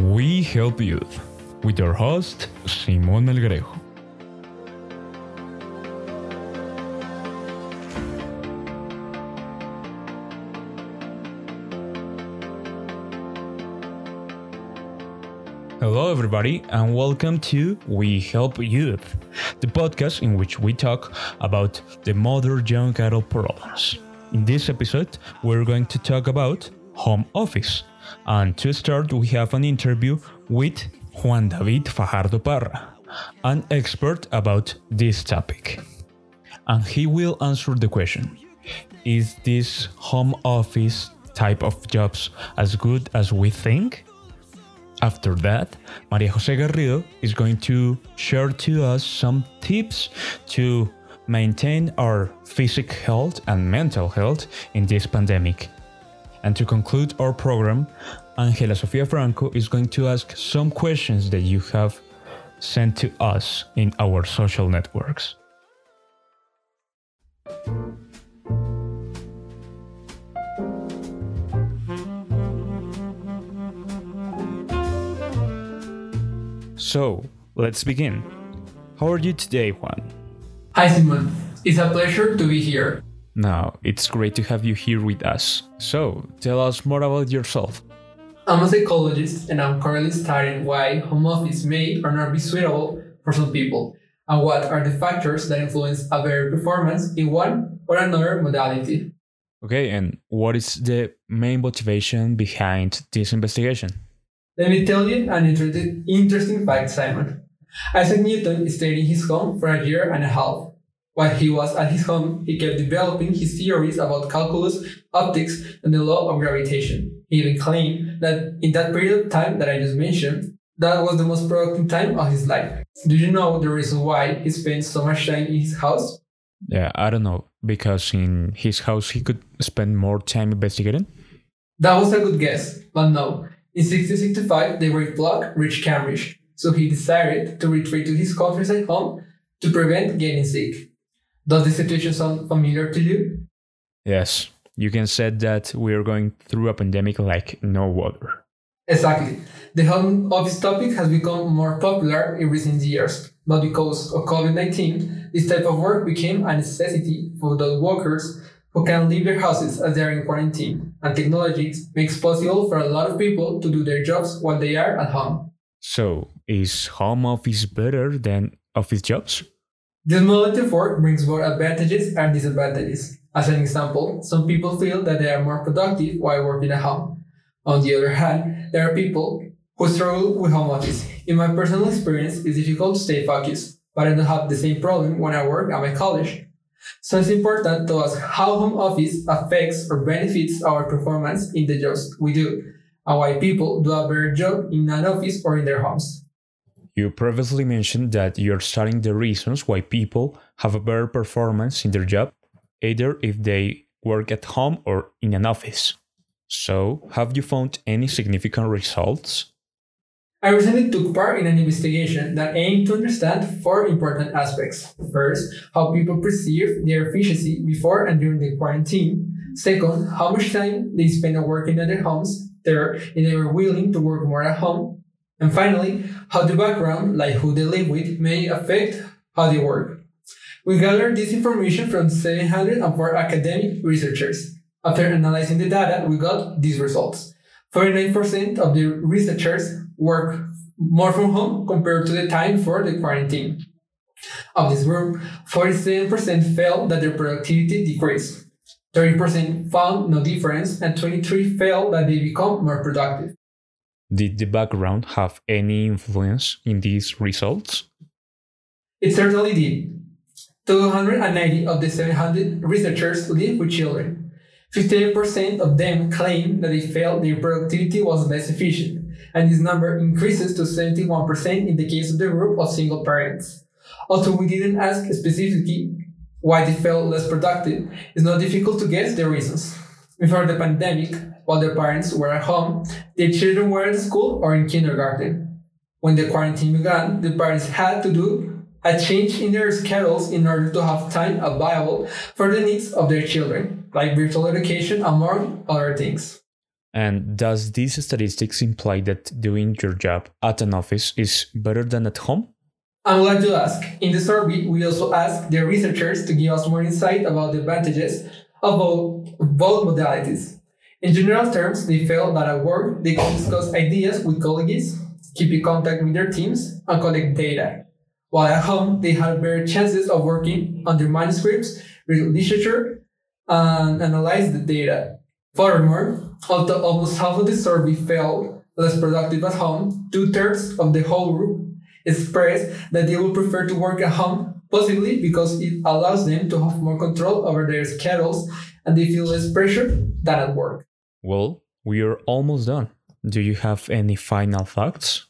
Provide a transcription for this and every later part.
We Help Youth with your host, Simón Elgrejo. Hello, everybody, and welcome to We Help Youth, the podcast in which we talk about the modern young adult problems. In this episode, we're going to talk about home office. And to start, we have an interview with Juan David Fajardo Parra, an expert about this topic. And he will answer the question Is this home office type of jobs as good as we think? After that, Maria Jose Garrido is going to share to us some tips to maintain our physical health and mental health in this pandemic. And to conclude our program, Angela Sofia Franco is going to ask some questions that you have sent to us in our social networks. So, let's begin. How are you today, Juan? Hi, Simon. It's a pleasure to be here. Now, it's great to have you here with us. So, tell us more about yourself. I'm a psychologist and I'm currently studying why home office may or not be suitable for some people and what are the factors that influence a better performance in one or another modality. Okay, and what is the main motivation behind this investigation? Let me tell you an interesting fact, Simon. Isaac Newton stayed in his home for a year and a half. While he was at his home, he kept developing his theories about calculus, optics, and the law of gravitation. He even claimed that in that period of time that I just mentioned, that was the most productive time of his life. Do you know the reason why he spent so much time in his house? Yeah, I don't know, because in his house he could spend more time investigating? That was a good guess, but no. In 1665, the Great Plague reached Cambridge, so he decided to retreat to his countryside home to prevent getting sick. Does this situation sound familiar to you? Yes, you can say that we are going through a pandemic like no other. Exactly. The home office topic has become more popular in recent years, but because of COVID 19, this type of work became a necessity for those workers who can leave their houses as they are in quarantine, and technology makes possible for a lot of people to do their jobs while they are at home. So, is home office better than office jobs? This of work brings both advantages and disadvantages. As an example, some people feel that they are more productive while working at home. On the other hand, there are people who struggle with home office. In my personal experience, it's difficult to stay focused, but I don't have the same problem when I work at my college. So it's important to ask how home office affects or benefits our performance in the jobs we do, and why people do a better job in an office or in their homes. You previously mentioned that you're studying the reasons why people have a better performance in their job, either if they work at home or in an office. So, have you found any significant results? I recently took part in an investigation that aimed to understand four important aspects. First, how people perceive their efficiency before and during the quarantine. Second, how much time they spend working at their homes. Third, if they were willing to work more at home. And finally, how the background, like who they live with, may affect how they work. We gathered this information from 704 academic researchers. After analyzing the data, we got these results. 49% of the researchers work more from home compared to the time for the quarantine. Of this group, 47% felt that their productivity decreased. 30% found no difference, and 23 felt that they become more productive. Did the background have any influence in these results? It certainly did. 290 of the 700 researchers live with children. 58% of them claim that they felt their productivity was less efficient, and this number increases to 71% in the case of the group of single parents. Although we didn't ask specifically why they felt less productive, it's not difficult to guess the reasons. Before the pandemic, while their parents were at home, their children were at school or in kindergarten. When the quarantine began, the parents had to do a change in their schedules in order to have time available for the needs of their children, like virtual education, among other things. And does these statistics imply that doing your job at an office is better than at home? I'm glad to ask. In the survey, we also asked the researchers to give us more insight about the advantages of both, both modalities. In general terms, they felt that at work they can discuss ideas with colleagues, keep in contact with their teams, and collect data. While at home, they had better chances of working on their manuscripts, read literature, and analyze the data. Furthermore, although almost half of the survey felt less productive at home, two thirds of the whole group expressed that they would prefer to work at home, possibly because it allows them to have more control over their schedules and they feel less pressure than at work. Well, we are almost done. Do you have any final thoughts?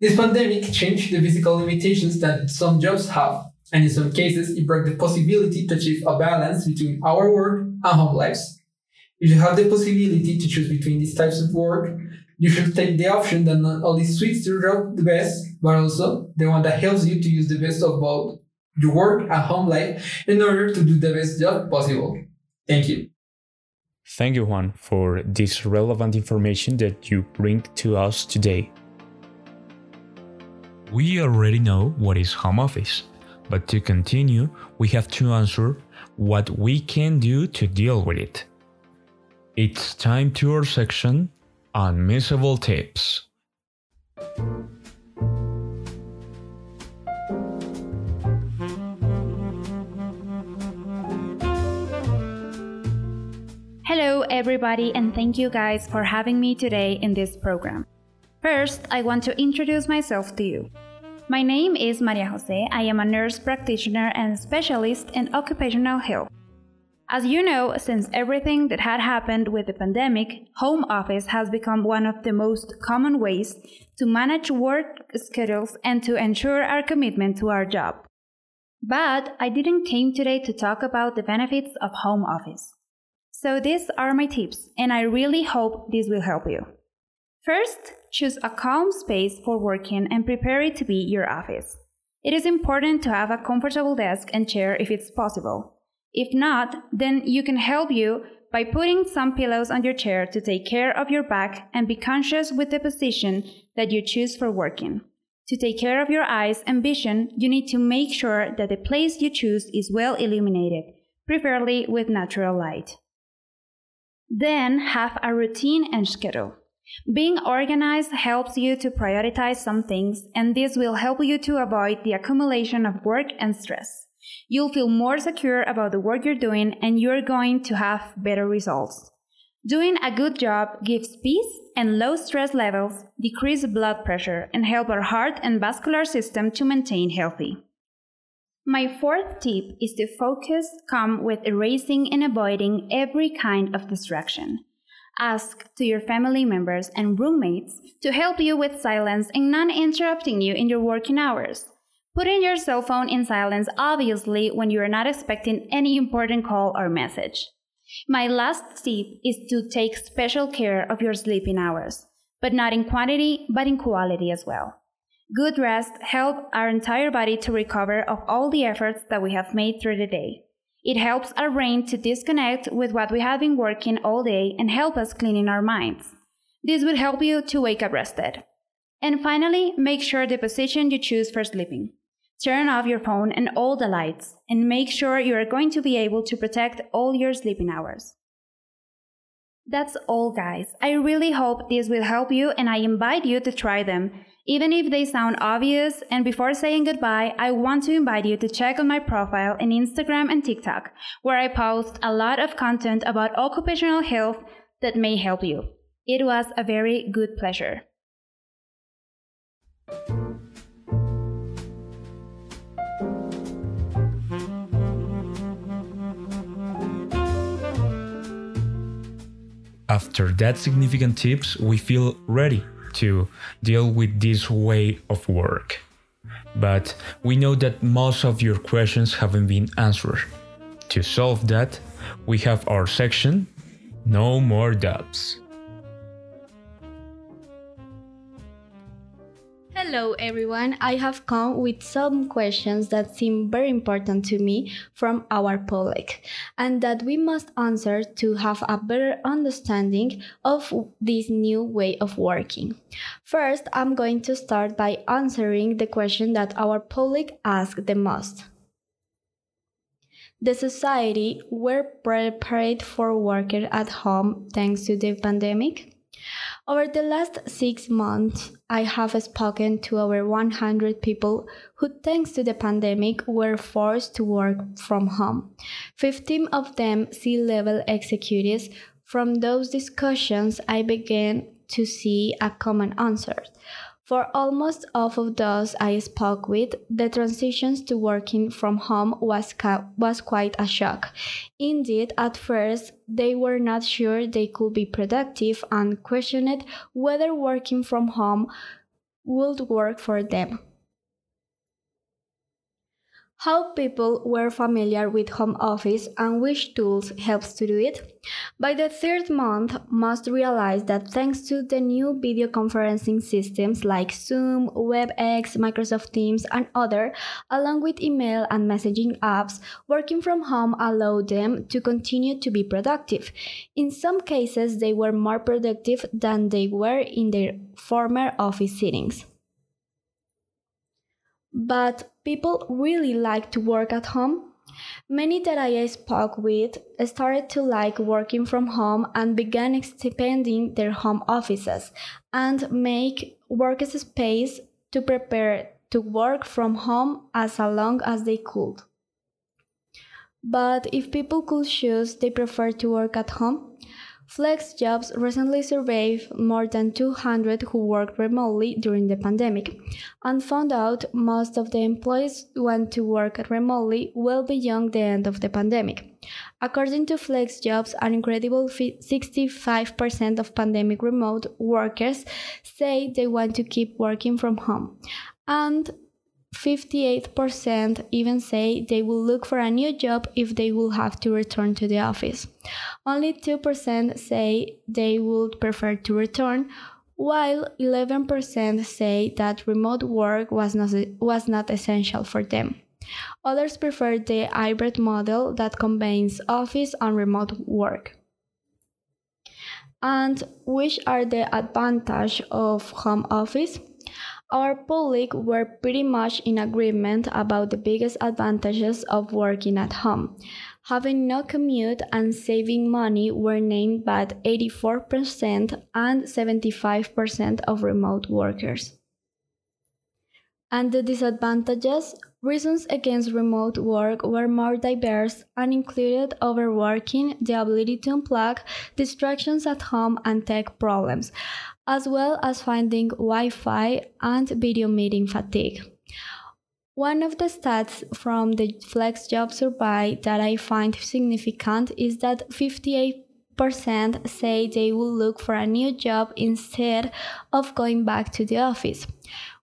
This pandemic changed the physical limitations that some jobs have, and in some cases, it broke the possibility to achieve a balance between our work and home lives. If you have the possibility to choose between these types of work, you should take the option that not only suits your job the best, but also the one that helps you to use the best of both your work and home life in order to do the best job possible. Thank you. Thank you, Juan, for this relevant information that you bring to us today. We already know what is home office, but to continue, we have to answer what we can do to deal with it. It's time to our section Unmissable Tips. Everybody, and thank you guys for having me today in this program. First, I want to introduce myself to you. My name is Maria Jose. I am a nurse practitioner and specialist in occupational health. As you know, since everything that had happened with the pandemic, home office has become one of the most common ways to manage work schedules and to ensure our commitment to our job. But I didn't came today to talk about the benefits of home office. So these are my tips, and I really hope this will help you. First, choose a calm space for working and prepare it to be your office. It is important to have a comfortable desk and chair if it's possible. If not, then you can help you by putting some pillows on your chair to take care of your back and be conscious with the position that you choose for working. To take care of your eyes and vision, you need to make sure that the place you choose is well illuminated, preferably with natural light. Then have a routine and schedule. Being organized helps you to prioritize some things, and this will help you to avoid the accumulation of work and stress. You'll feel more secure about the work you're doing, and you're going to have better results. Doing a good job gives peace and low stress levels, decrease blood pressure, and help our heart and vascular system to maintain healthy. My fourth tip is to focus come with erasing and avoiding every kind of distraction. Ask to your family members and roommates to help you with silence and non interrupting you in your working hours. Putting your cell phone in silence, obviously, when you are not expecting any important call or message. My last tip is to take special care of your sleeping hours, but not in quantity, but in quality as well. Good rest helps our entire body to recover of all the efforts that we have made through the day. It helps our brain to disconnect with what we have been working all day and help us cleaning our minds. This will help you to wake up rested. And finally, make sure the position you choose for sleeping. Turn off your phone and all the lights, and make sure you are going to be able to protect all your sleeping hours. That's all, guys. I really hope this will help you, and I invite you to try them even if they sound obvious, and before saying goodbye, I want to invite you to check on my profile in Instagram and TikTok, where I post a lot of content about occupational health that may help you. It was a very good pleasure. After that significant tips, we feel ready to deal with this way of work. But we know that most of your questions haven't been answered. To solve that, we have our section No More Doubts. Hello everyone, I have come with some questions that seem very important to me from our public and that we must answer to have a better understanding of this new way of working. First, I'm going to start by answering the question that our public asked the most. The society were prepared for working at home thanks to the pandemic? Over the last six months, I have spoken to over 100 people who, thanks to the pandemic, were forced to work from home. 15 of them C level executives. From those discussions, I began to see a common answer. For almost all of those I spoke with, the transitions to working from home was, was quite a shock. Indeed, at first, they were not sure they could be productive and questioned whether working from home would work for them how people were familiar with home office and which tools helps to do it. By the third month, most realized that thanks to the new video conferencing systems like Zoom, WebEx, Microsoft Teams, and other, along with email and messaging apps, working from home allowed them to continue to be productive. In some cases, they were more productive than they were in their former office settings. But people really like to work at home. Many that I spoke with started to like working from home and began expanding their home offices and make workspace to prepare to work from home as long as they could. But if people could choose, they prefer to work at home. FlexJobs recently surveyed more than 200 who worked remotely during the pandemic and found out most of the employees went to work remotely well beyond the end of the pandemic. According to FlexJobs, an incredible 65% of pandemic remote workers say they want to keep working from home, and 58% even say they will look for a new job if they will have to return to the office. Only 2% say they would prefer to return, while 11% say that remote work was not, was not essential for them. Others prefer the hybrid model that combines office and remote work. And which are the advantages of home office? Our public were pretty much in agreement about the biggest advantages of working at home. Having no commute and saving money were named by 84% and 75% of remote workers. And the disadvantages Reasons against remote work were more diverse and included overworking, the ability to unplug, distractions at home, and tech problems, as well as finding Wi Fi and video meeting fatigue. One of the stats from the FlexJob survey that I find significant is that 58% say they will look for a new job instead of going back to the office.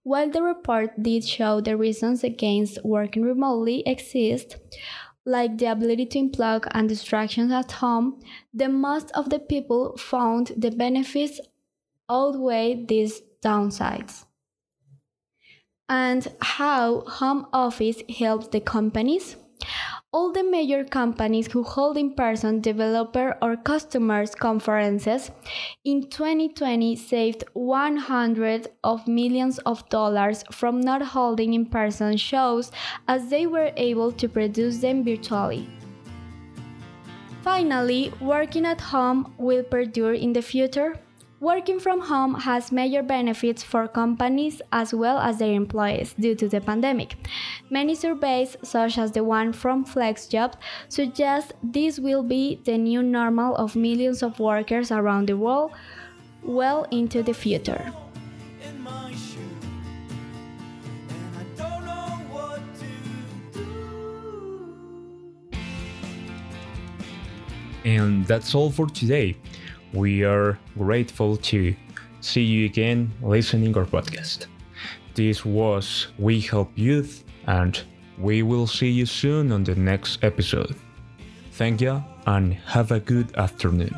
While the report did show the reasons against working remotely exist, like the ability to unplug and distractions at home, the most of the people found the benefits outweigh these downsides. And how home office helps the companies? all the major companies who hold in person developer or customers conferences in 2020 saved 100 of millions of dollars from not holding in person shows as they were able to produce them virtually. Finally, working at home will perdure in the future Working from home has major benefits for companies as well as their employees due to the pandemic. Many surveys, such as the one from FlexJobs, suggest this will be the new normal of millions of workers around the world well into the future. And that's all for today. We are grateful to see you again listening our podcast. This was We Help Youth, and we will see you soon on the next episode. Thank you and have a good afternoon.